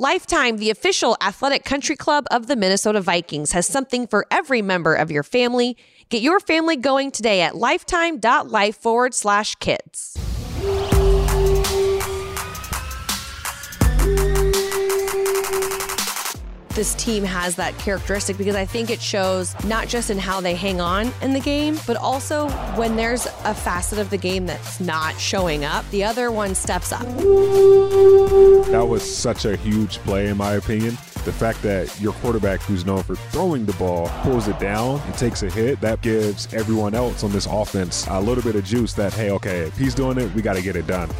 Lifetime, the official athletic country club of the Minnesota Vikings, has something for every member of your family. Get your family going today at lifetime.life forward slash kids. This team has that characteristic because I think it shows not just in how they hang on in the game, but also when there's a facet of the game that's not showing up, the other one steps up. That was such a huge play, in my opinion. The fact that your quarterback, who's known for throwing the ball, pulls it down and takes a hit, that gives everyone else on this offense a little bit of juice that, hey, okay, if he's doing it, we got to get it done.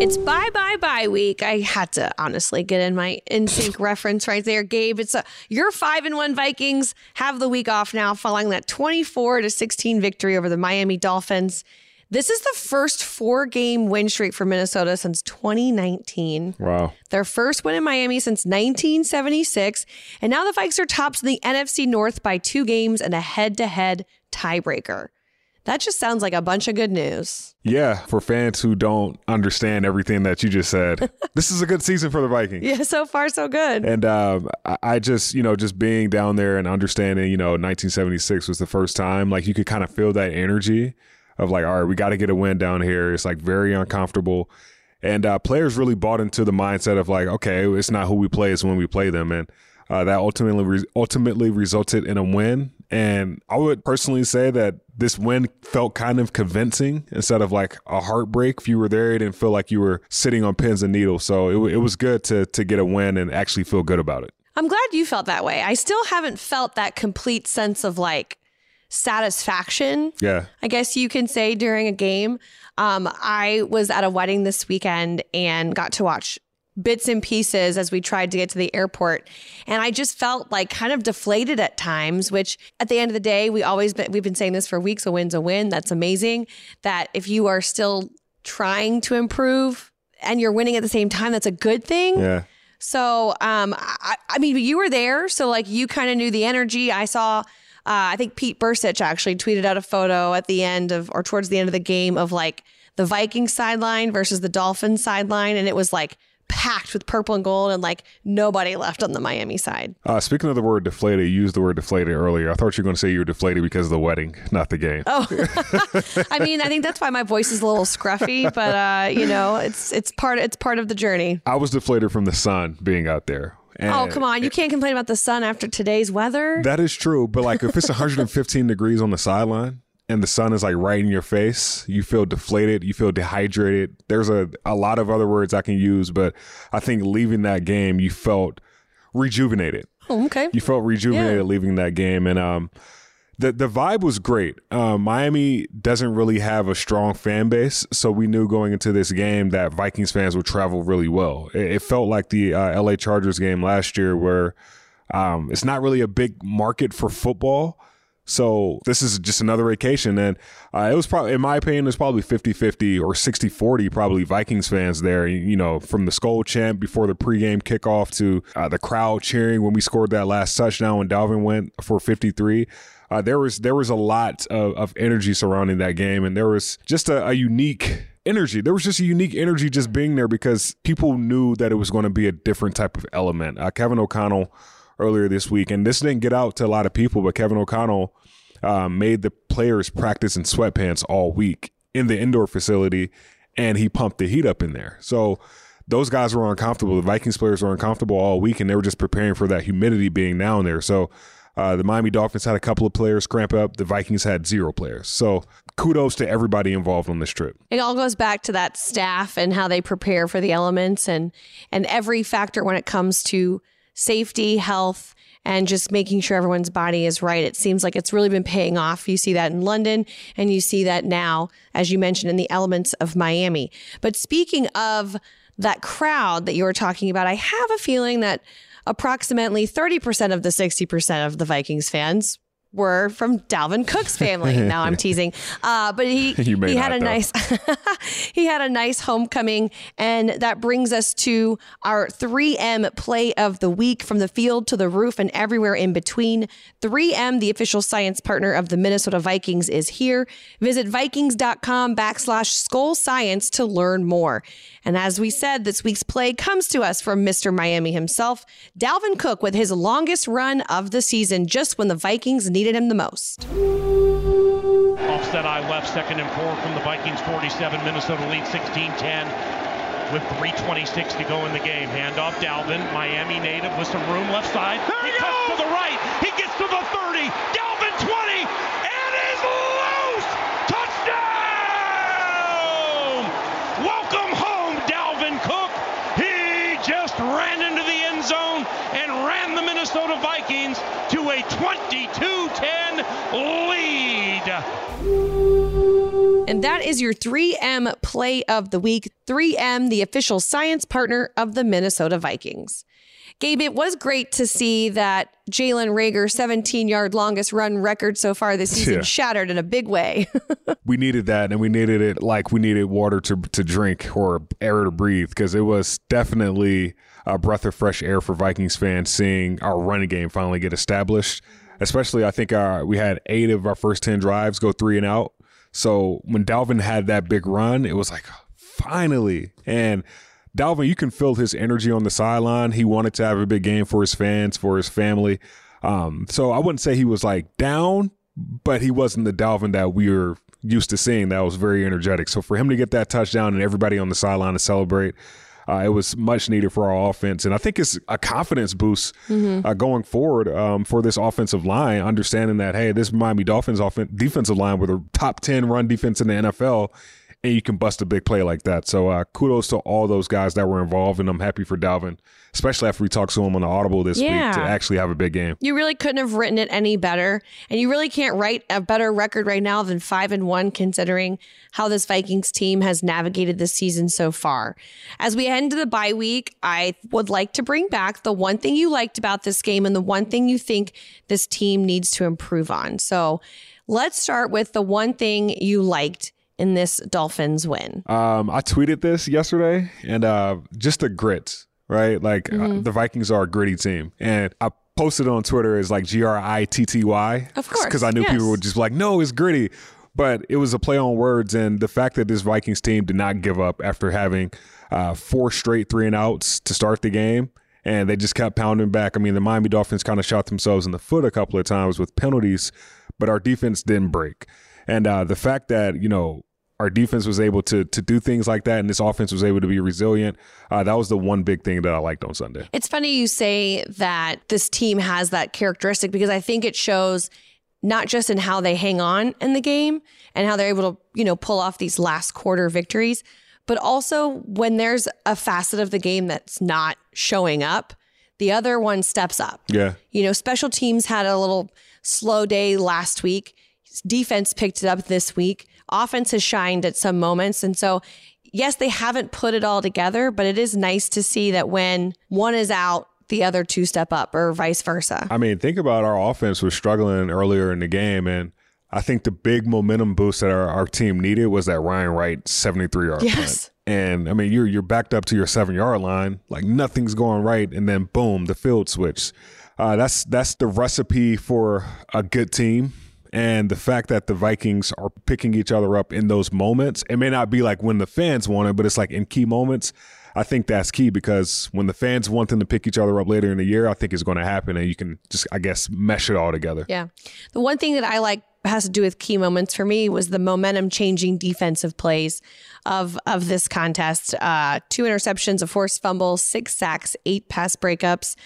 It's bye bye bye week. I had to honestly get in my NSYNC reference right there, Gabe. It's a your five and one Vikings have the week off now, following that twenty four to sixteen victory over the Miami Dolphins. This is the first four game win streak for Minnesota since 2019. Wow. Their first win in Miami since 1976. And now the Vikes are tops in the NFC North by two games and a head to head tiebreaker. That just sounds like a bunch of good news. Yeah, for fans who don't understand everything that you just said, this is a good season for the Vikings. Yeah, so far so good. And um, I just, you know, just being down there and understanding, you know, 1976 was the first time, like you could kind of feel that energy of like, all right, we got to get a win down here. It's like very uncomfortable. And uh, players really bought into the mindset of like, okay, it's not who we play, it's when we play them. And uh, that ultimately re- ultimately resulted in a win. And I would personally say that this win felt kind of convincing instead of like a heartbreak. If you were there, it didn't feel like you were sitting on pins and needles. So it, it was good to to get a win and actually feel good about it. I'm glad you felt that way. I still haven't felt that complete sense of like satisfaction. Yeah. I guess you can say during a game. Um, I was at a wedding this weekend and got to watch bits and pieces as we tried to get to the airport. And I just felt like kind of deflated at times, which at the end of the day, we always been, we've been saying this for weeks, a win's a win. That's amazing. That if you are still trying to improve and you're winning at the same time, that's a good thing. Yeah. So, um, I, I mean, you were there, so like you kind of knew the energy. I saw, uh, I think Pete Bercich actually tweeted out a photo at the end of, or towards the end of the game of like the Viking sideline versus the Dolphin sideline, and it was like packed with purple and gold and like nobody left on the Miami side. Uh, speaking of the word deflated, you used the word deflated earlier. I thought you were going to say you were deflated because of the wedding, not the game. Oh, I mean, I think that's why my voice is a little scruffy, but uh, you know, it's it's part it's part of the journey. I was deflated from the sun being out there. And oh, come on. You can't complain about the sun after today's weather. That is true. But like if it's 115 degrees on the sideline, and the sun is like right in your face, you feel deflated, you feel dehydrated. There's a, a lot of other words I can use, but I think leaving that game, you felt rejuvenated. Oh, okay. You felt rejuvenated yeah. leaving that game. And um, the, the vibe was great. Um, Miami doesn't really have a strong fan base, so we knew going into this game that Vikings fans would travel really well. It, it felt like the uh, LA Chargers game last year where um, it's not really a big market for football so this is just another vacation. And uh, it was probably, in my opinion, it was probably 50 50 or 60 40, probably Vikings fans there. You know, from the skull chant before the pregame kickoff to uh, the crowd cheering when we scored that last touchdown when Dalvin went for 53. Uh, there was there was a lot of, of, energy surrounding that game, and there was just a, a unique energy. There was just a unique energy just being there because people knew that it was going to be a different type of element. Uh, Kevin O'Connell earlier this week, and this didn't get out to a lot of people, but Kevin O'Connell um, made the players practice in sweatpants all week in the indoor facility, and he pumped the heat up in there. So those guys were uncomfortable. The Vikings players were uncomfortable all week, and they were just preparing for that humidity being down there. So uh, the Miami Dolphins had a couple of players cramp up. The Vikings had zero players. So kudos to everybody involved on this trip. It all goes back to that staff and how they prepare for the elements and and every factor when it comes to safety, health, and just making sure everyone's body is right. It seems like it's really been paying off. You see that in London and you see that now, as you mentioned, in the elements of Miami. But speaking of that crowd that you were talking about, I have a feeling that approximately 30% of the 60% of the Vikings fans were from Dalvin Cook's family. now I'm teasing, uh, but he he had a though. nice he had a nice homecoming, and that brings us to our 3M play of the week from the field to the roof and everywhere in between. 3M, the official science partner of the Minnesota Vikings, is here. Visit Vikings.com backslash Skull Science to learn more. And as we said, this week's play comes to us from Mr. Miami himself, Dalvin Cook, with his longest run of the season, just when the Vikings needed him the most. Offset I left, second and four from the Vikings 47. Minnesota lead 16 10 with 3.26 to go in the game. Handoff Dalvin, Miami native with some room left side. There he cuts to the right. He gets to the 30. Dalvin 20 and is loose. Touchdown! Welcome home, Dalvin Cook. He just ran into the end zone and ran the Minnesota Vikings to a 22-10 lead. And that is your 3M play of the week. 3M, the official science partner of the Minnesota Vikings. Gabe, it was great to see that Jalen Reagor 17 yard longest run record so far this season yeah. shattered in a big way. we needed that and we needed it like we needed water to, to drink or air to breathe because it was definitely a breath of fresh air for Vikings fans seeing our running game finally get established. Especially, I think our, uh, we had eight of our first 10 drives go three and out. So when Dalvin had that big run, it was like, finally. And Dalvin, you can feel his energy on the sideline. He wanted to have a big game for his fans, for his family. Um, so I wouldn't say he was like down, but he wasn't the Dalvin that we were used to seeing that was very energetic. So for him to get that touchdown and everybody on the sideline to celebrate, uh, it was much needed for our offense, and I think it's a confidence boost mm-hmm. uh, going forward um, for this offensive line. Understanding that hey, this Miami Dolphins offense defensive line with a top ten run defense in the NFL, and you can bust a big play like that. So uh, kudos to all those guys that were involved, and I'm happy for Dalvin, especially after we talked to him on the Audible this yeah. week to actually have a big game. You really couldn't have written it any better, and you really can't write a better record right now than five and one, considering how this Vikings team has navigated this season so far. As we head into the bye week, I would like to bring back the one thing you liked about this game and the one thing you think this team needs to improve on. So. Let's start with the one thing you liked in this Dolphins win? Um, I tweeted this yesterday, and uh, just the grit, right? Like uh, mm-hmm. uh, the Vikings are a gritty team, and I posted on Twitter as like G R I T T Y, of course, because I knew yes. people would just be like, "No, it's gritty." But it was a play on words, and the fact that this Vikings team did not give up after having uh, four straight three and outs to start the game, and they just kept pounding back. I mean, the Miami Dolphins kind of shot themselves in the foot a couple of times with penalties, but our defense didn't break. And uh, the fact that you know our defense was able to to do things like that, and this offense was able to be resilient. Uh, that was the one big thing that I liked on Sunday. It's funny you say that this team has that characteristic because I think it shows not just in how they hang on in the game and how they're able to you know pull off these last quarter victories, but also when there's a facet of the game that's not showing up, the other one steps up. Yeah, you know, special teams had a little slow day last week. Defense picked it up this week offense has shined at some moments. And so, yes, they haven't put it all together, but it is nice to see that when one is out, the other two step up or vice versa. I mean, think about our offense was struggling earlier in the game. And I think the big momentum boost that our, our team needed was that Ryan Wright 73 yard yes. punt. And I mean, you're you're backed up to your seven yard line, like nothing's going right, and then boom, the field switch. Uh, that's that's the recipe for a good team. And the fact that the Vikings are picking each other up in those moments, it may not be like when the fans want it, but it's like in key moments. I think that's key because when the fans want them to pick each other up later in the year, I think it's going to happen and you can just, I guess, mesh it all together. Yeah. The one thing that I like has to do with key moments for me was the momentum changing defensive plays of of this contest. Uh, two interceptions, a forced fumble, six sacks, eight pass breakups.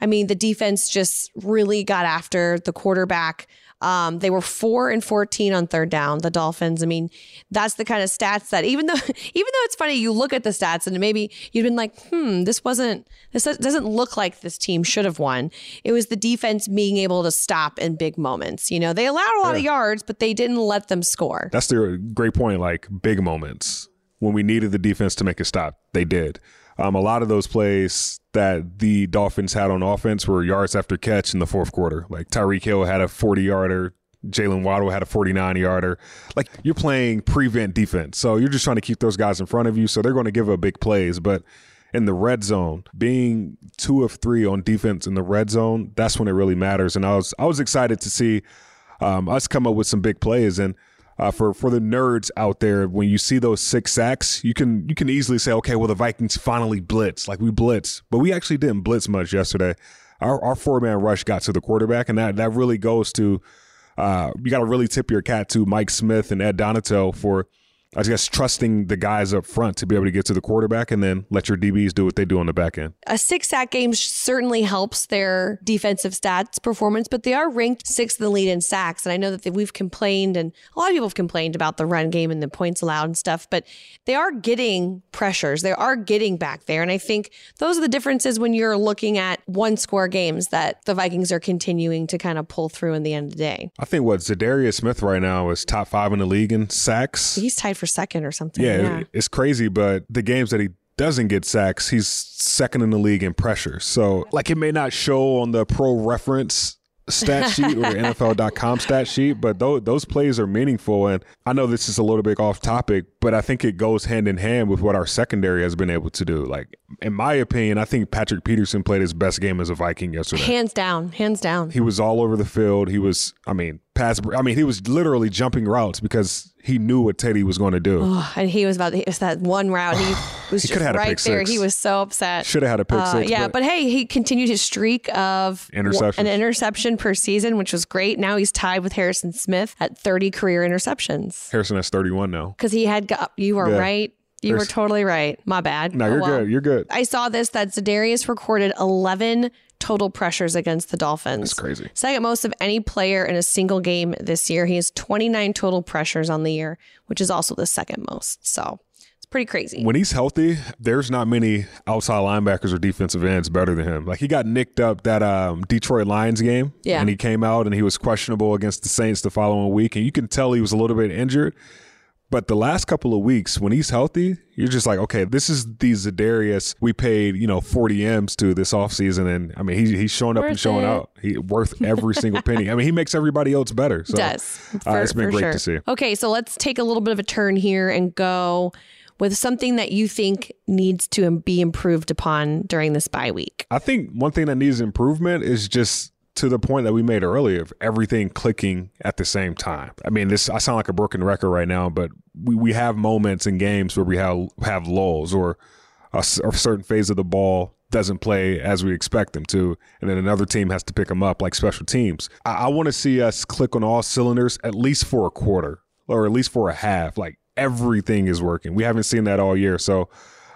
I mean, the defense just really got after the quarterback. Um, they were four and 14 on third down, the Dolphins. I mean, that's the kind of stats that even though, even though it's funny, you look at the stats and maybe you've been like, hmm, this wasn't, this doesn't look like this team should have won. It was the defense being able to stop in big moments. You know, they allowed a lot yeah. of yards, but they didn't let them score. That's the great point. Like big moments when we needed the defense to make a stop, they did. Um, a lot of those plays that the Dolphins had on offense were yards after catch in the fourth quarter. Like Tyreek Hill had a 40 yarder, Jalen Waddle had a 49 yarder. Like you're playing prevent defense. So you're just trying to keep those guys in front of you. So they're going to give up big plays. But in the red zone, being two of three on defense in the red zone, that's when it really matters. And I was I was excited to see um, us come up with some big plays. And uh, for for the nerds out there, when you see those six sacks, you can you can easily say, okay, well the Vikings finally blitz, like we blitz, but we actually didn't blitz much yesterday. Our our four man rush got to the quarterback, and that that really goes to uh, you got to really tip your cat to Mike Smith and Ed Donatell for I guess trusting the guys up front to be able to get to the quarterback and then let your DBs do what they do on the back end. A six sack game certainly helps their defensive stats performance, but they are ranked sixth in the lead in sacks. And I know that we've complained, and a lot of people have complained about the run game and the points allowed and stuff, but they are getting pressures. They are getting back there. And I think those are the differences when you're looking at one score games that the Vikings are continuing to kind of pull through in the end of the day. I think what Za'Darius Smith right now is top five in the league in sacks. He's tied for second or something. Yeah, Yeah. it's crazy, but the games that he doesn't get sacks, he's second in the league in pressure. So, like, it may not show on the pro reference stat sheet or NFL.com stat sheet, but those, those plays are meaningful. And I know this is a little bit off topic, but I think it goes hand in hand with what our secondary has been able to do. Like, in my opinion, I think Patrick Peterson played his best game as a Viking yesterday. Hands down, hands down. He was all over the field. He was, I mean, pass. I mean, he was literally jumping routes because he knew what Teddy was going to do. Oh, and he was about it was that one route. He was He just coulda had a right there. He was so upset. Should have had a pick Uh, six. yeah, but, but, hey, he continued his streak of Interceptions. an interception per season, which was great. Now he's tied with Harrison Smith at 30 career interceptions Harrison has 31 now. because he had got. You were Yeah. right. You were totally right. My bad. No, Oh, you're well. good. You're good. I saw this that Za'Darius recorded 11 total pressures against the Dolphins. That's crazy. Second most of any player in a single game this year. He has 29 total pressures on the year, which is also the second most. So it's pretty crazy. When he's healthy, there's not many outside linebackers or defensive ends better than him. Like he got nicked up that um, Detroit Lions game, Yeah. and he came out and he was questionable against the Saints the following week, and you can tell he was a little bit injured. But the last couple of weeks, when he's healthy, you're just like, okay, this is the Za'Darius we paid, you know, 40 M's to this offseason. And I mean, he, he's showing up and showing it. out. He worth every single penny. I mean, he makes everybody else better. So does. uh, For- it's been great sure. to see. Okay, so let's take a little bit of a turn here and go with something that you think needs to be improved upon during this bye week. I think one thing that needs improvement is just to the point that we made earlier of everything clicking at the same time. I mean, this I sound like a broken record right now, but we, we have moments in games where we have have lulls or a certain phase of the ball doesn't play as we expect them to, and then another team has to pick them up, like special teams. I, I want to see us click on all cylinders at least for a quarter or at least for a half. Like everything is working. We haven't seen that all year, so.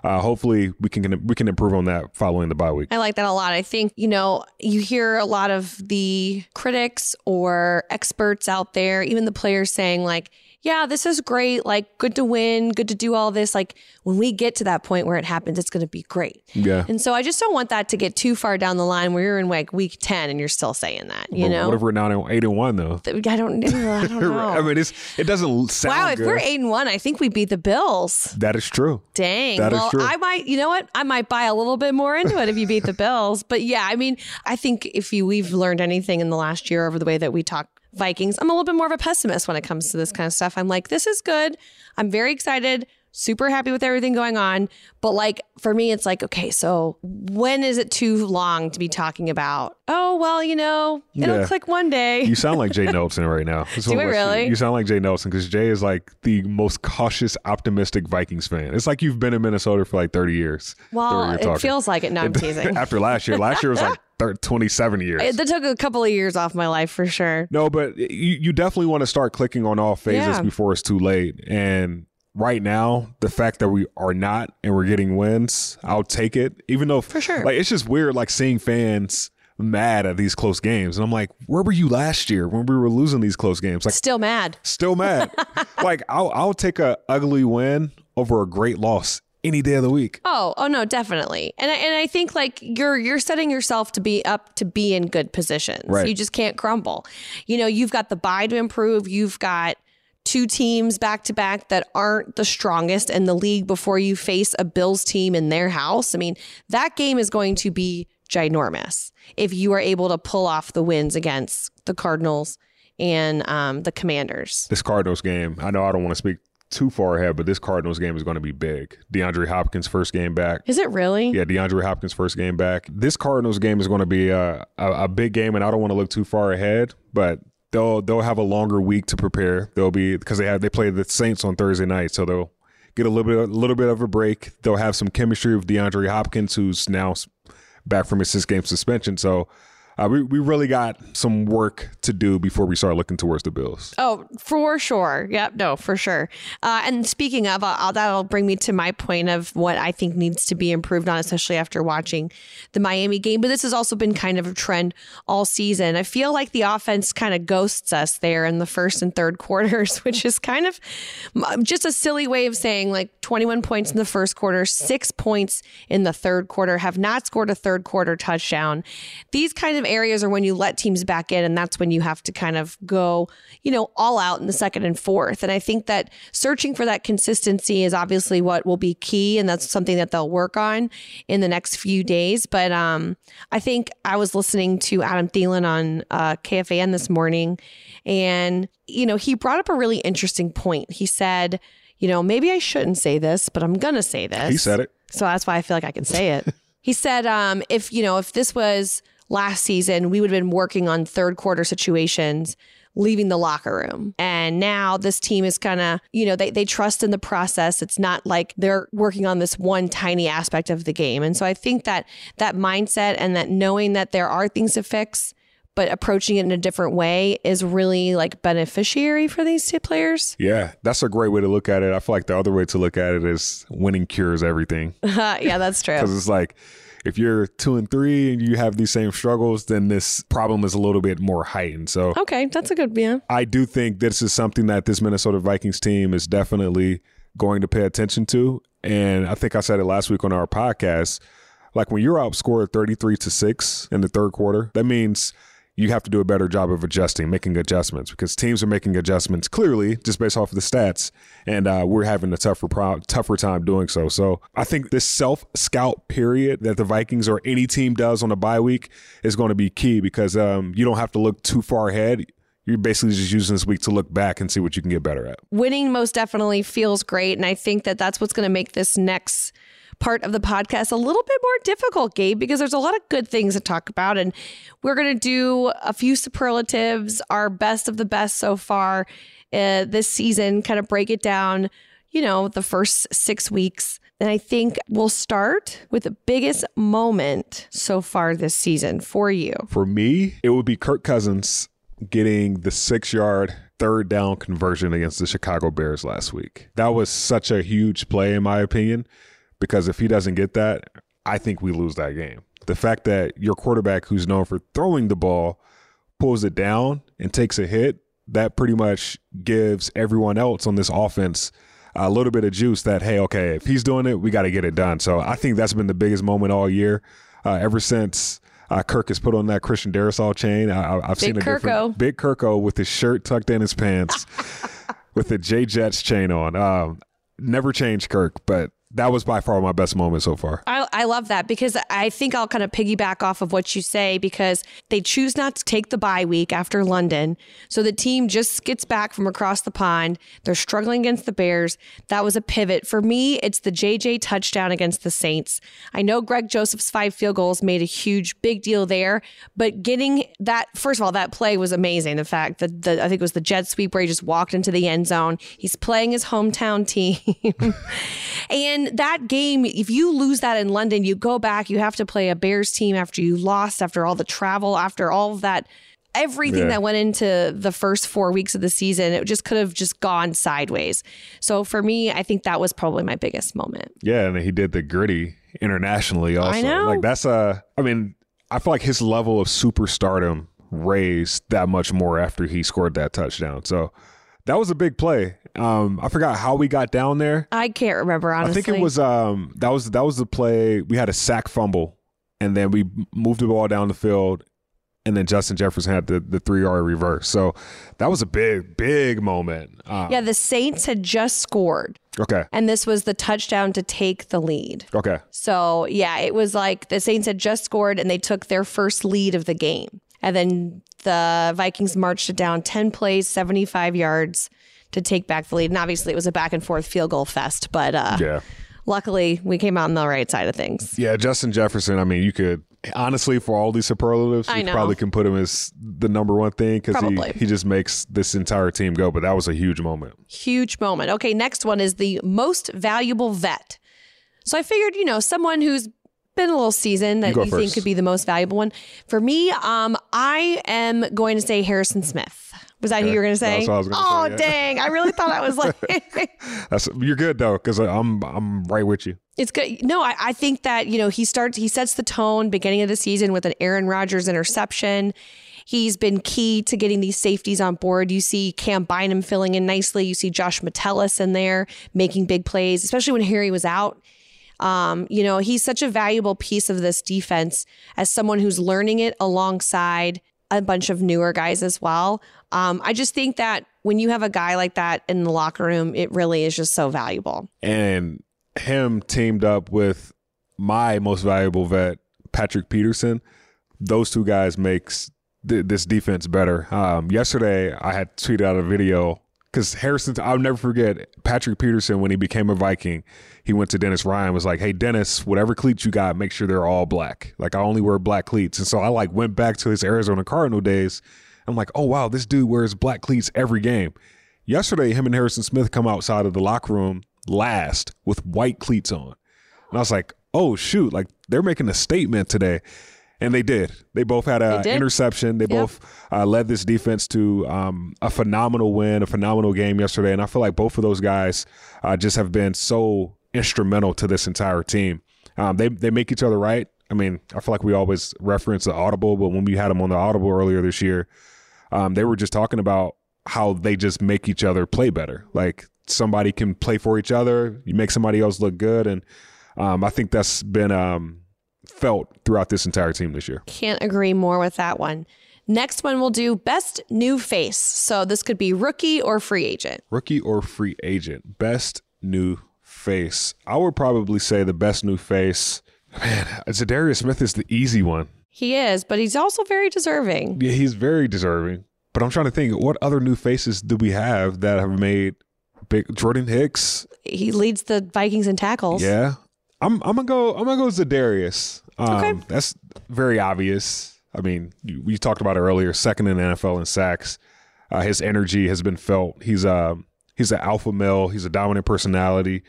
Uh, hopefully we can we can improve on that following the bye week. I like that a lot. I think, you know, you hear a lot of the critics or experts out there, even the players saying, like, yeah, this is great. Like, good to win, good to do all this. Like, when we get to that point where it happens, it's going to be great. Yeah. And so I just don't want that to get too far down the line where you're in like week 10 and you're still saying that, you But know? What if we're now eight and one though? I don't, I don't know. I mean, it's it doesn't sound wow, if good. we're eight and one, I think we beat the Bills. that is true. Dang. That is well, true. I might, you know what? I might buy a little bit more into it if you beat the Bills. But yeah, I mean, I think if you we've learned anything in the last year over the way that we talk Vikings, I'm a little bit more of a pessimist when it comes to this kind of stuff. I'm like, this is good. I'm very excited. Super happy with everything going on. But like for me, it's like, okay, so when is it too long to be talking about, oh, well, you know, it'll Yeah. click one day. You sound like Jay Nelson right now. That's Do what I we're really? You sound like Jay Nelson because Jay is like the most cautious, optimistic Vikings fan. It's like you've been in Minnesota for like 30 years. well, it feels like it. No, I'm teasing. After last year, last year was like thir 27 years. It, that took a couple of years off my life for sure. No, but you, you definitely want to start clicking on all phases Yeah. before it's too late. And right now, the fact that we are not and we're getting wins, I'll take it. Even though, For sure. like it's just weird, like seeing fans mad at these close games, and I'm like, where were you last year when we were losing these close games? Like, Still mad. still mad. like, I'll I'll take a ugly win over a great loss any day of the week. Oh, oh no, definitely. And I, and I think like you're you're setting yourself to be up to be in good positions. Right. You just can't crumble. You know, you've got the bye to improve. You've got two teams back to back that aren't the strongest in the league before you face a Bills team in their house. I mean, that game is going to be ginormous if you are able to pull off the wins against the Cardinals and um, the Commanders. This Cardinals game, I know I don't want to speak too far ahead, but this Cardinals game is going to be big. DeAndre Hopkins' first game back. Is it really? Yeah, DeAndre Hopkins' first game back. This Cardinals game is going to be a, a, a big game, and I don't want to look too far ahead, but they'll they'll have a longer week to prepare. They'll be because they have they play the Saints on Thursday night, so they'll get a little bit a little bit of a break. They'll have some chemistry with DeAndre Hopkins, who's now back from his six game suspension. So uh, we we really got some work to do before we start looking towards the Bills. Oh, for sure. Yep. No, for sure. Uh, and speaking of, uh, that'll bring me to my point of what I think needs to be improved on, especially after watching the Miami game. But this has also been kind of a trend all season. I feel like the offense kind of ghosts us there in the first and third quarters, which is kind of just a silly way of saying like 21 points in the first quarter, six points in the third quarter, have not scored a third quarter touchdown. These kind of areas are when you let teams back in, and that's when you have to kind of go, you know, all out in the second and fourth. And I think that searching for that consistency is obviously what will be key, and that's something that they'll work on in the next few days. But um, I think I was listening to Adam Thielen on uh, KFAN this morning, and you know, he brought up a really interesting point. He said, you know, maybe I shouldn't say this, but I'm gonna say this. He said it. So that's why I feel like I can say it. he said, um, if you know, if this was last season, we would have been working on third quarter situations leaving the locker room. And now this team is kind of, you know, they, they trust in the process. It's not like they're working on this one tiny aspect of the game. And so I think that that mindset and that knowing that there are things to fix, but approaching it in a different way is really like beneficiary for these two players. Yeah, that's a great way to look at it. I feel like the other way to look at it is winning cures everything. yeah, that's true. Because it's like, if you're two and three and you have these same struggles, then this problem is a little bit more heightened. So, okay, that's a good yeah. I do think this is something that this Minnesota Vikings team is definitely going to pay attention to. And I think I said it last week on our podcast. Like when you're outscored 33 to 6 in the third quarter, that means you have to do a better job of adjusting, making adjustments because teams are making adjustments clearly just based off of the stats, and uh, we're having a tougher pro- tougher time doing so. So I think this self scout period that the Vikings or any team does on a bye week is going to be key because um, you don't have to look too far ahead you're basically just using this week to look back and see what you can get better at. Winning most definitely feels great. And I think that that's what's going to make this next part of the podcast a little bit more difficult, Gabe, because there's a lot of good things to talk about. And we're going to do a few superlatives, our best of the best so far uh, this season, kind of break it down, you know, the first six weeks. And I think we'll start with the biggest moment so far this season for you. For me, it would be Kirk Cousins getting the six yard third down conversion against the Chicago Bears last week. That was such a huge play, in my opinion because if he doesn't get that, I think we lose that game. The fact that your quarterback, who's known for throwing the ball, pulls it down and takes a hit, that pretty much gives everyone else on this offense a little bit of juice that, hey, okay, if he's doing it, we got to get it done. So I think that's been the biggest moment all year. Uh, ever since uh, Kirk has put on that Christian Darrisaw chain, I, have seen a Kirko. different big Kirko with his shirt tucked in his pants, with the J Jets chain on. Um, never changed Kirk, but that was by far my best moment so far. I, I love that because I think I'll kind of piggyback off of what you say because they choose not to take the bye week after London. So the team just gets back from across the pond. They're struggling against the Bears. That was a pivot. For me, it's the JJ touchdown against the Saints. I know Greg Joseph's five field goals made a huge, big deal there, but getting that, first of all, that play was amazing. The fact that the, I think it was the jet sweep where he just walked into the end zone. He's playing his hometown team. and that game, if you lose that in London, you go back, you have to play a Bears team after you lost, after all the travel, after all of that everything yeah. that went into the first four weeks of the season, it just could have just gone sideways. So for me, I think that was probably my biggest moment. Yeah, and he did the gritty internationally also. I know. Like that's a I mean, I feel like his level of superstardom raised that much more after he scored that touchdown. So that was a big play. Um, I forgot how we got down there. I can't remember honestly. I think it was um that was that was the play. We had a sack fumble, and then we moved the ball down the field, and then Justin Jefferson had the, the three yard reverse. So that was a big, big moment. Um, yeah, the Saints had just scored. Okay. And this was the touchdown to take the lead. Okay. So yeah, it was like the Saints had just scored and they took their first lead of the game. And then the Vikings marched it down 10 plays, 75 yards to take back the lead. And obviously it was a back and forth field goal fest, but uh, yeah. luckily we came out on the right side of things. Yeah, Justin Jefferson, I mean, you could honestly for all these superlatives, I you know. probably can put him as the number one thing because he, he just makes this entire team go. But that was a huge moment. Huge moment. Okay, next one is the most valuable vet. So I figured, you know, someone who's been a little season that You you, think could be the most valuable one. For me, um, I am going to say Harrison Smith. Was that who you were going to say? That's what I was gonna oh, say, yeah. dang. I really thought I was like, That's you're good though because I'm I'm right with you. it's good. No, I, I think that, you know, he starts, he sets the tone beginning of the season with an Aaron Rodgers interception. He's been key to getting these safeties on board. You see Cam Bynum filling in nicely. You see Josh Metellus in there making big plays, especially when Harry was out. Um, you know, he's such a valuable piece of this defense as someone who's learning it alongside a bunch of newer guys as well. Um, I just think that when you have a guy like that in the locker room, it really is just so valuable. and him teamed up with my most valuable vet, Patrick Peterson. Those two guys makes th- this defense better. Um, yesterday, I had tweeted out a video because Harrison. I'll never forget Patrick Peterson when he became a Viking. He went to Dennis Ryan was like, "Hey Dennis, whatever cleats you got, make sure they're all black. Like I only wear black cleats." And so I like went back to his Arizona Cardinal days. I'm like, "Oh wow, this dude wears black cleats every game." Yesterday, him and Harrison Smith come outside of the locker room last with white cleats on. And I was like, oh, shoot, like they're making a statement today. And they did. They both had an interception. They both uh, led this defense to um, a phenomenal win, a phenomenal game yesterday. And I feel like both of those guys uh, just have been so instrumental to this entire team. Um, they they make each other right. I mean, I feel like we always reference the audible, but when we had them on the audible earlier this year, um, they were just talking about how they just make each other play better. Like somebody can play for each other, you make somebody else look good, and um, I think that's been um, felt throughout this entire team this year. Can't agree more with that one. Next one we'll do best new face. So this could be rookie or free agent. Rookie or free agent, best new face. I would probably say the best new face. Man, Za'Darius Smith is the easy one. He is, but he's also very deserving. Yeah, he's very deserving. But I'm trying to think, what other new faces do we have that have made big? Jordan Hicks, He leads the Vikings in tackles. Yeah, I'm. I'm gonna go. I'm gonna go Za'Darius. Um, Okay. That's very obvious. I mean, you, we talked about it earlier. Second in the NFL in sacks. Uh, his energy has been felt. He's a he's an alpha male. He's a dominant personality,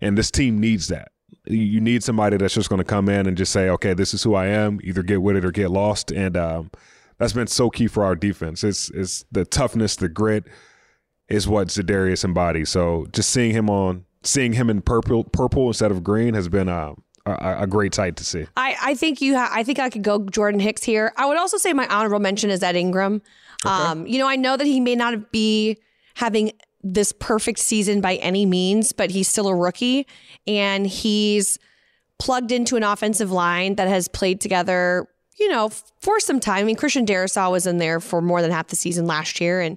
and this team needs that. You- You need somebody that's just going to come in and just say, "Okay, this is who I am. Either get with it or get lost." And um, that's been so key for our defense. It's it's the toughness, the grit, is what Za'Darius embodies. So just seeing him on, seeing him in purple, purple instead of green has been uh, a, a great sight to see. I, I think you ha- I think I could go Jordan Hicks here. I would also say my honorable mention is Ed Ingram. Um, you know, I know that he may not be having this perfect season by any means, but he's still a rookie and he's plugged into an offensive line that has played together, you know, for some time. I mean, Christian Darrisaw was in there for more than half the season last year, and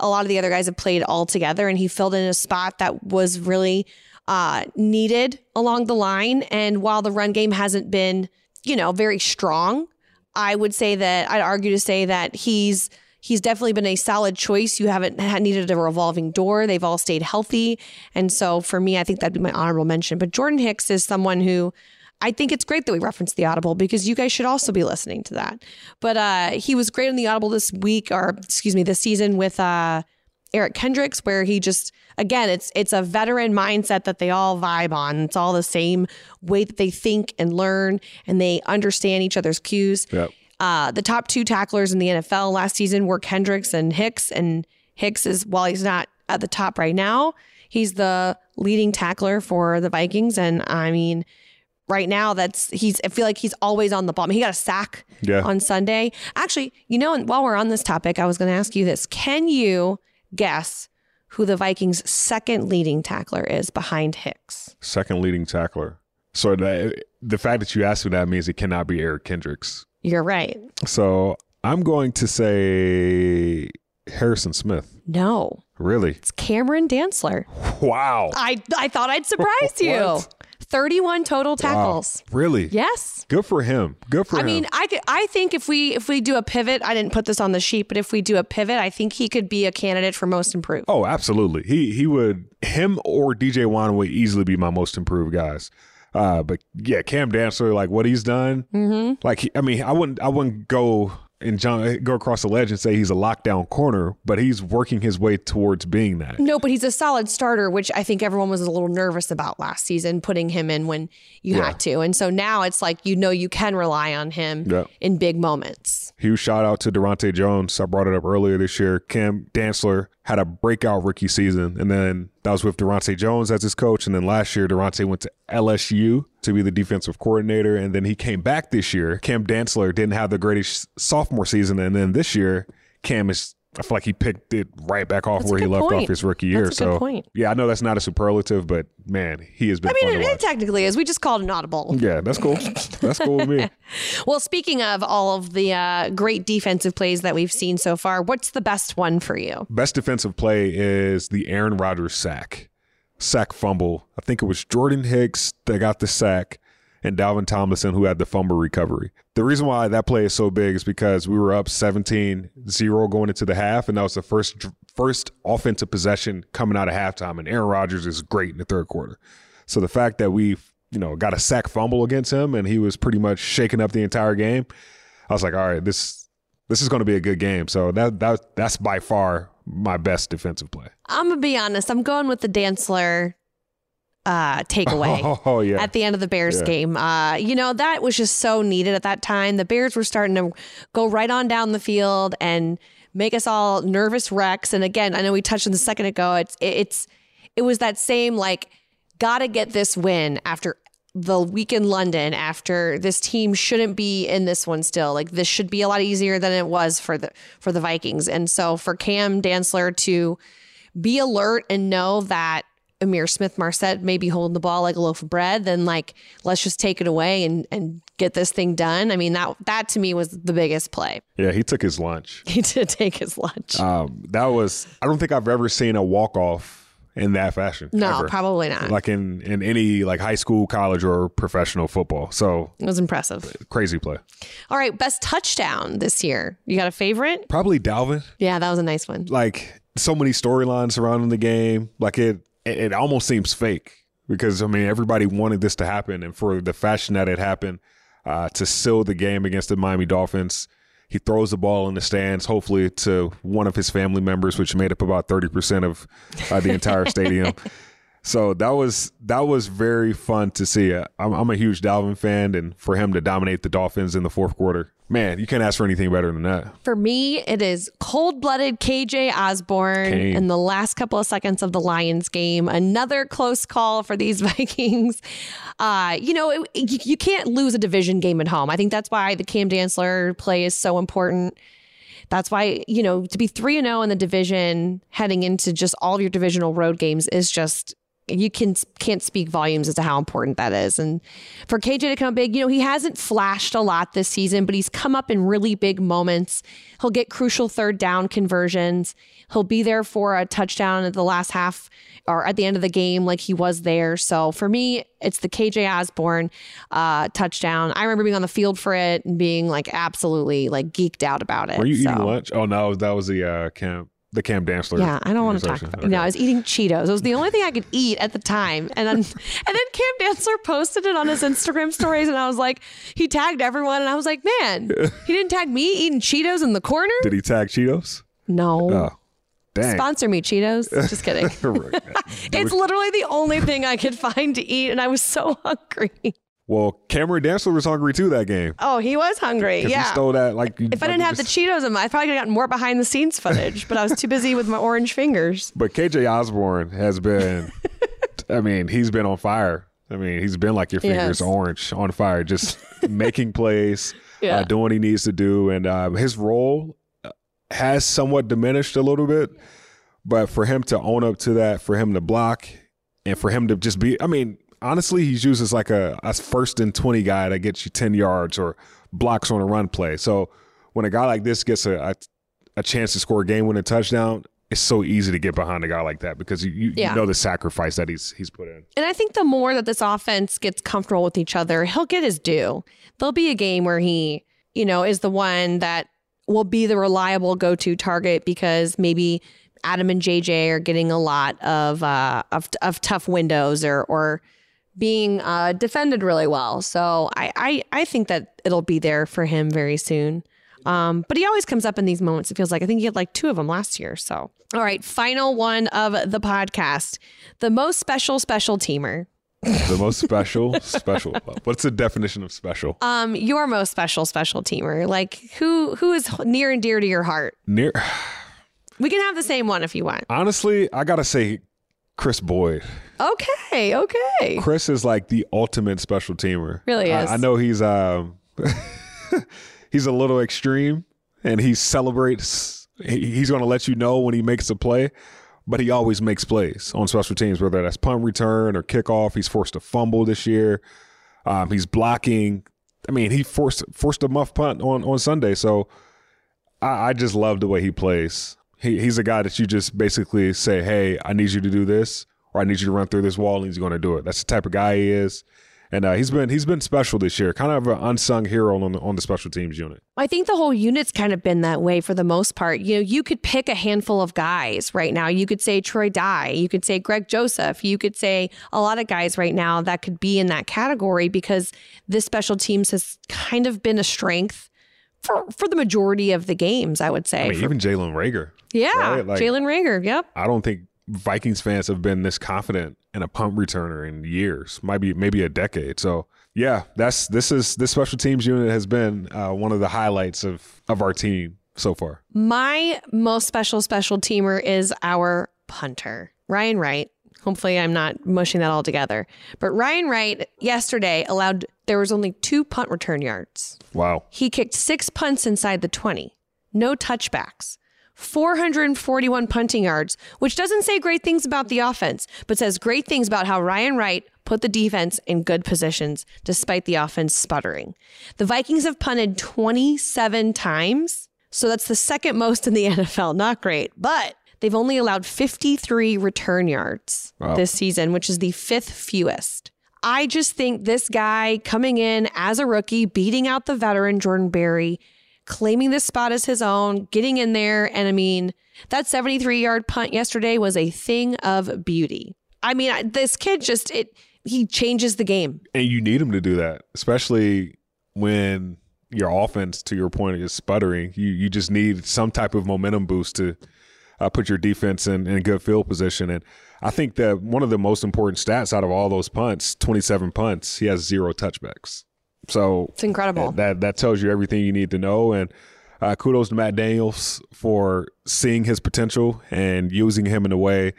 a lot of the other guys have played all together, and he filled in a spot that was really uh, needed along the line. And while the run game hasn't been, you know, very strong, I would say that I'd argue to say that he's he's definitely been a solid choice. You haven't needed a revolving door. They've all stayed healthy, and so for me, I think that'd be my honorable mention. But Jordan Hicks is someone who. I think it's great that we referenced the Audible because you guys should also be listening to that. But uh, he was great on the Audible this week, or excuse me, this season with uh, Eric Kendricks, where he just again, it's it's a veteran mindset that they all vibe on. It's all the same way that they think and learn, and they understand each other's cues. Yep. Uh, the top two tacklers in the NFL last season were Kendricks and Hicks, and Hicks is while he's not at the top right now, he's the leading tackler for the Vikings, and I mean. Right now, that's he's. I feel like he's always on the ball. I mean, he got a sack Yeah. on Sunday. Actually, you know, and while we're on this topic, I was going to ask you this: Can you guess who the Vikings' second leading tackler is behind Hicks? Second leading tackler. So the, the fact that you asked me that means it cannot be Eric Kendricks. You're right. So I'm going to say Harrison Smith. No, Really? it's Cameron Dantzler. Wow. I I thought I'd surprise you. What? 31 total tackles. Wow. Really? Yes. Good for him. Good for I him. mean, I could, I think if we if we do a pivot, I didn't put this on the sheet, but if we do a pivot, I think he could be a candidate for most improved. Oh, absolutely. He he would him or DJ Wonnum would easily be my most improved guys. Uh, but yeah, Cam Dantzler, like what he's done, mm-hmm. like he, I mean, I wouldn't I wouldn't go and John eh, go across the ledge and say he's a lockdown corner, but he's working his way towards being that. No, but he's a solid starter, which I think everyone was a little nervous about last season, putting him in when you Yeah. had to. And so now it's like you know you can rely on him Yeah. in big moments. Huge shout out to Daronte Jones. I brought it up earlier this year. Cam Dantzler had a breakout rookie season, and then that was with Daronte Jones as his coach. And then last year, Daronte went to LSU to be the defensive coordinator, and then he came back this year. Cam Dantzler didn't have the greatest sophomore season, and then this year, Cam is. I feel like he picked it right back off That's where he left point. off his rookie year. That's so, point. yeah, I know that's not a superlative, but man, he has been. I mean, it, it technically is. We just called an audible. yeah, that's cool. That's cool with me. Well, speaking of all of the uh, great defensive plays that we've seen so far, what's the best one for you? Best defensive play is the Aaron Rodgers sack. Sack fumble. I think it was Jordan Hicks that got the sack and Dalvin Tomlinson who had the fumble recovery. The reason why that play is so big is because we were up 17-0 going into the half and that was the first first offensive possession coming out of halftime and Aaron Rodgers is great in the third quarter. So the fact that we, you know, got a sack fumble against him and he was pretty much shaking up the entire game, I was like, all right, this this is going to be a good game. So that that that's by far my best defensive play. I'm gonna be honest. I'm going with the Dantzler uh, takeaway. Oh yeah, at the end of the Bears Yeah. game. Uh, you know, that was just so needed at that time. The Bears were starting to go right on down the field and make us all nervous wrecks. And again, I know we touched on this a second ago. It's it's it was that same like gotta get this win after the week in London after this team shouldn't be in this one still. Like this should be a lot easier than it was for the for the Vikings. And so for Cam Dantzler to be alert and know that Ihmir Smith-Marsette may be holding the ball like a loaf of bread, then like let's just take it away and and get this thing done. I mean that that to me was the biggest play. yeah. He took his lunch. He did take his lunch. Um, that was I don't think I've ever seen a walk off in that fashion. no, ever. probably not. Like in in any like high school, college, or professional football. So it was impressive. crazy play. All right, best touchdown this year. You got a favorite? Probably Dalvin. Yeah, that was a nice one. like so many storylines surrounding the game. Like it, it, it almost seems fake because I mean everybody wanted this to happen, and for the fashion that it happened, uh, to seal the game against the Miami Dolphins, he throws the ball in the stands, hopefully to one of his family members, which made up about thirty percent of uh, the entire stadium. So that was that was very fun to see. Uh, I'm, I'm a huge Dalvin fan, and for him to dominate the Dolphins in the fourth quarter, man, you can't ask for anything better than that. For me, it is cold blooded KJ Osborn Kane. in the last couple of seconds of the Lions game. Another close call for these Vikings. Uh, you know, it, you, you can't lose a division game at home. I think that's why the Cam Dantzler play is so important. That's why, you know, to be 3 and 0 in the division heading into just all of your divisional road games is just you can can't speak volumes as to how important that is. And for KJ to come big, you know, he hasn't flashed a lot this season, but he's come up in really big moments. He'll get crucial third down conversions. He'll be there for a touchdown at the last half or at the end of the game, like he was there. So for me, it's the KJ Osborn uh, touchdown. I remember being on the field for it and being like absolutely like geeked out about it. Were you So- eating lunch? Oh no, that was the uh, Cam the Cam Dantzler. Yeah, I don't want to talk about. You No, I was eating Cheetos. It was the only thing I could eat at the time, and then and then Cam Dantzler posted it on his Instagram stories, and I was like, he tagged everyone, and I was like, man, he didn't tag me eating Cheetos in the corner. Did he tag Cheetos? No, Oh, dang. sponsor me Cheetos. Just kidding. it's literally the only thing I could find to eat, and I was so hungry. Well, Cameron Dantzler was hungry too that game. Oh, he was hungry. Yeah. He stole that like. if I didn't have the Cheetos in my, I probably could have gotten more behind the scenes footage, but I was too busy with my orange fingers. But KJ Osborn has been. I mean, he's been on fire. I mean, he's been like your fingers Yes. orange on fire, just making plays, Yeah. uh, doing what he needs to do, and uh, his role uh, has somewhat diminished a little bit. But for him to own up to that, for him to block, and for him to just be, I mean, honestly, he's used as like a, a first and 20 guy that gets you 10 yards or blocks on a run play. So when a guy like this gets a a, a chance to score a game winning touchdown, it's so easy to get behind a guy like that because you, you, Yeah. you know the sacrifice that he's he's put in. And I think the more that this offense gets comfortable with each other, he'll get his due. There'll be a game where he, you know, is the one that will be the reliable go to target because maybe Adam and JJ are getting a lot of uh, of, of tough windows or or being uh, defended really well. So I, I I think that it'll be there for him very soon. Um, but he always comes up in these moments. It feels like I think he had like two of them last year. So all right, final one of the podcast, the most special special teamer. The most special, special. What's the definition of special? Um, your most special special teamer. Like who who is near and dear to your heart? Near, We can have the same one if you want. honestly, I gotta say, Chris Boyd. Okay, okay. Chris is like the ultimate special teamer. Really I- is. I, know he's um he's a little extreme and he celebrates he, he's going to let you know when he makes a play, but he always makes plays on special teams whether that's punt return or kickoff. He's forced a fumble this year. Um, he's blocking. I mean, he forced forced a muff punt on on Sunday, so I, I just love the way he plays. He, he's a guy that you just basically say, "Hey, I need you to do this, or I need you to run through this wall," and he's going to do it. That's the type of guy he is, and uh, he's been he's been special this year, kind of an unsung hero on the on the special teams unit. I think the whole unit's kind of been that way for the most part. You know, you could pick a handful of guys right now. You could say Troy Dye, you could say Greg Joseph, you could say a lot of guys right now that could be in that category because this special teams has kind of been a strength for for the majority of the games, I would say. I mean, For- even Jalen Reagor. yeah, right? Like- Jalen Reagor. Yep. I don't think Vikings fans have been this confident in a punt returner in years, maybe maybe a decade. So yeah, that's this is this special teams unit has been uh, one of the highlights of of our team so far. My most special special teamer is our punter, Ryan Wright. Hopefully, I'm not mushing that all together. But Ryan Wright yesterday allowed there was only two punt return yards. Wow. He kicked six punts inside the 20, no touchbacks. 441 punting yards, which doesn't say great things about the offense, but says great things about how Ryan Wright put the defense in good positions despite the offense sputtering. The Vikings have punted 27 times, so that's the second most in the NFL. Not great, but they've only allowed 53 return yards Wow. this season, which is the fifth fewest. I just think this guy coming in as a rookie, beating out the veteran Jordan Berry, claiming this spot as his own, getting in there. And I mean, that 73 yard punt yesterday was a thing of beauty. I mean, this kid just, it, he changes the game. And you need him to do that, especially when your offense, to your point, is sputtering. You you just need some type of momentum boost to uh, put your defense in, in good field position. And I think that one of the most important stats out of all those punts, 27 punts, he has zero touchbacks. So It's incredible. that that tells you everything you need to know. And uh, kudos to Matt Daniels for seeing his potential and using him in a way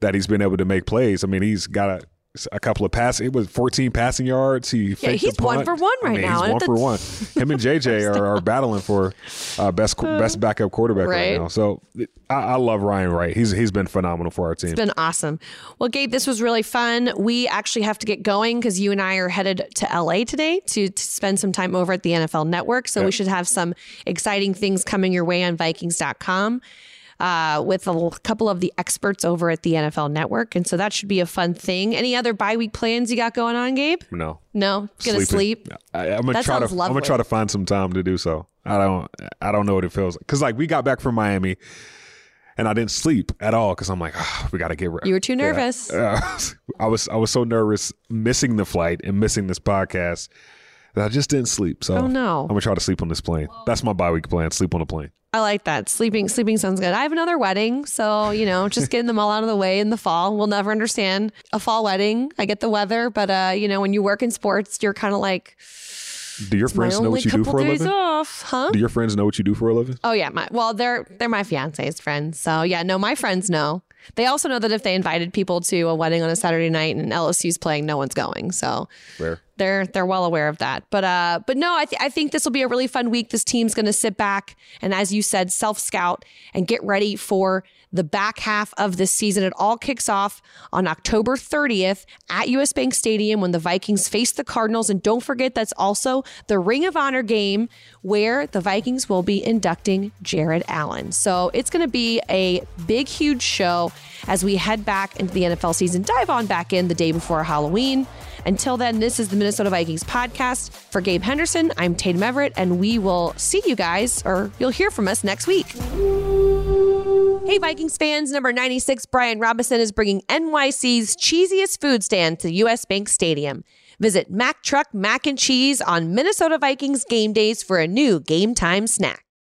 that he's been able to make plays. I mean, he's got a, a couple of pass. It was 14 passing yards. He faked he's one for one I right mean, now. He's one for one. Him and JJ are, are battling for uh, best best backup quarterback right, Right. now. So I, I love Ryan Wright. He's he's been phenomenal for our team. It's been awesome. Well, Gabe, this was really fun. We actually have to get going because you and I are headed to LA today to, to spend some time over at the NFL Network. So we should have some exciting things coming your way on Vikings.com. Uh, with a couple of the experts over at the NFL Network. And so that should be a fun thing. Any other bye week plans you got going on, Gabe? no. No? Gonna Sleeping. sleep? I, I'm gonna That try to. sounds I'm gonna try to find some time to do so. I don't. I don't know what it feels like because like we got back from Miami, and I didn't sleep at all because I'm like, "Ah, we got to get ready. You were too nervous. I was. I was so nervous missing the flight and missing this podcast that I just didn't sleep. So Oh, no. I'm gonna try to sleep on this plane. That's my bye week plan. Sleep on a plane. I like that. Sleeping sleeping sounds good. I have another wedding, so you know, just getting them all out of the way in the fall. We'll never understand a fall wedding. I get the weather, but uh, you know, when you work in sports, you're kind of like Do your my friends know what you do for a living? off, huh? Do your friends know what you do for a living? Oh yeah, my well, they're they're my fiance's friends, so yeah, no, my friends know. They also know that if they invited people to a wedding on a Saturday night and LSU's playing, no one's going. So Fair. they're they're well aware of that. But uh, but no, I, th- I think this will be a really fun week. This team's going to sit back and, as you said, self scout and get ready for the back half of this season. It all kicks off on October 30th at US Bank Stadium when the Vikings face the Cardinals. And don't forget, that's also the Ring of Honor game where the Vikings will be inducting Jared Allen. So it's going to be a big, huge show as we head back into the NFL season. Dive on back in the day before Halloween. Until then, this is the Minnesota Vikings podcast. For Gabe Henderson, I'm Tatum Everett, and we will see you guys, or you'll hear from us next week. Hey, Vikings fans, number 96, Brian Robison is bringing NYC's cheesiest food stand to US Bank Stadium. Visit Mac Truck Mac and Cheese on Minnesota Vikings game days for a new game time snack.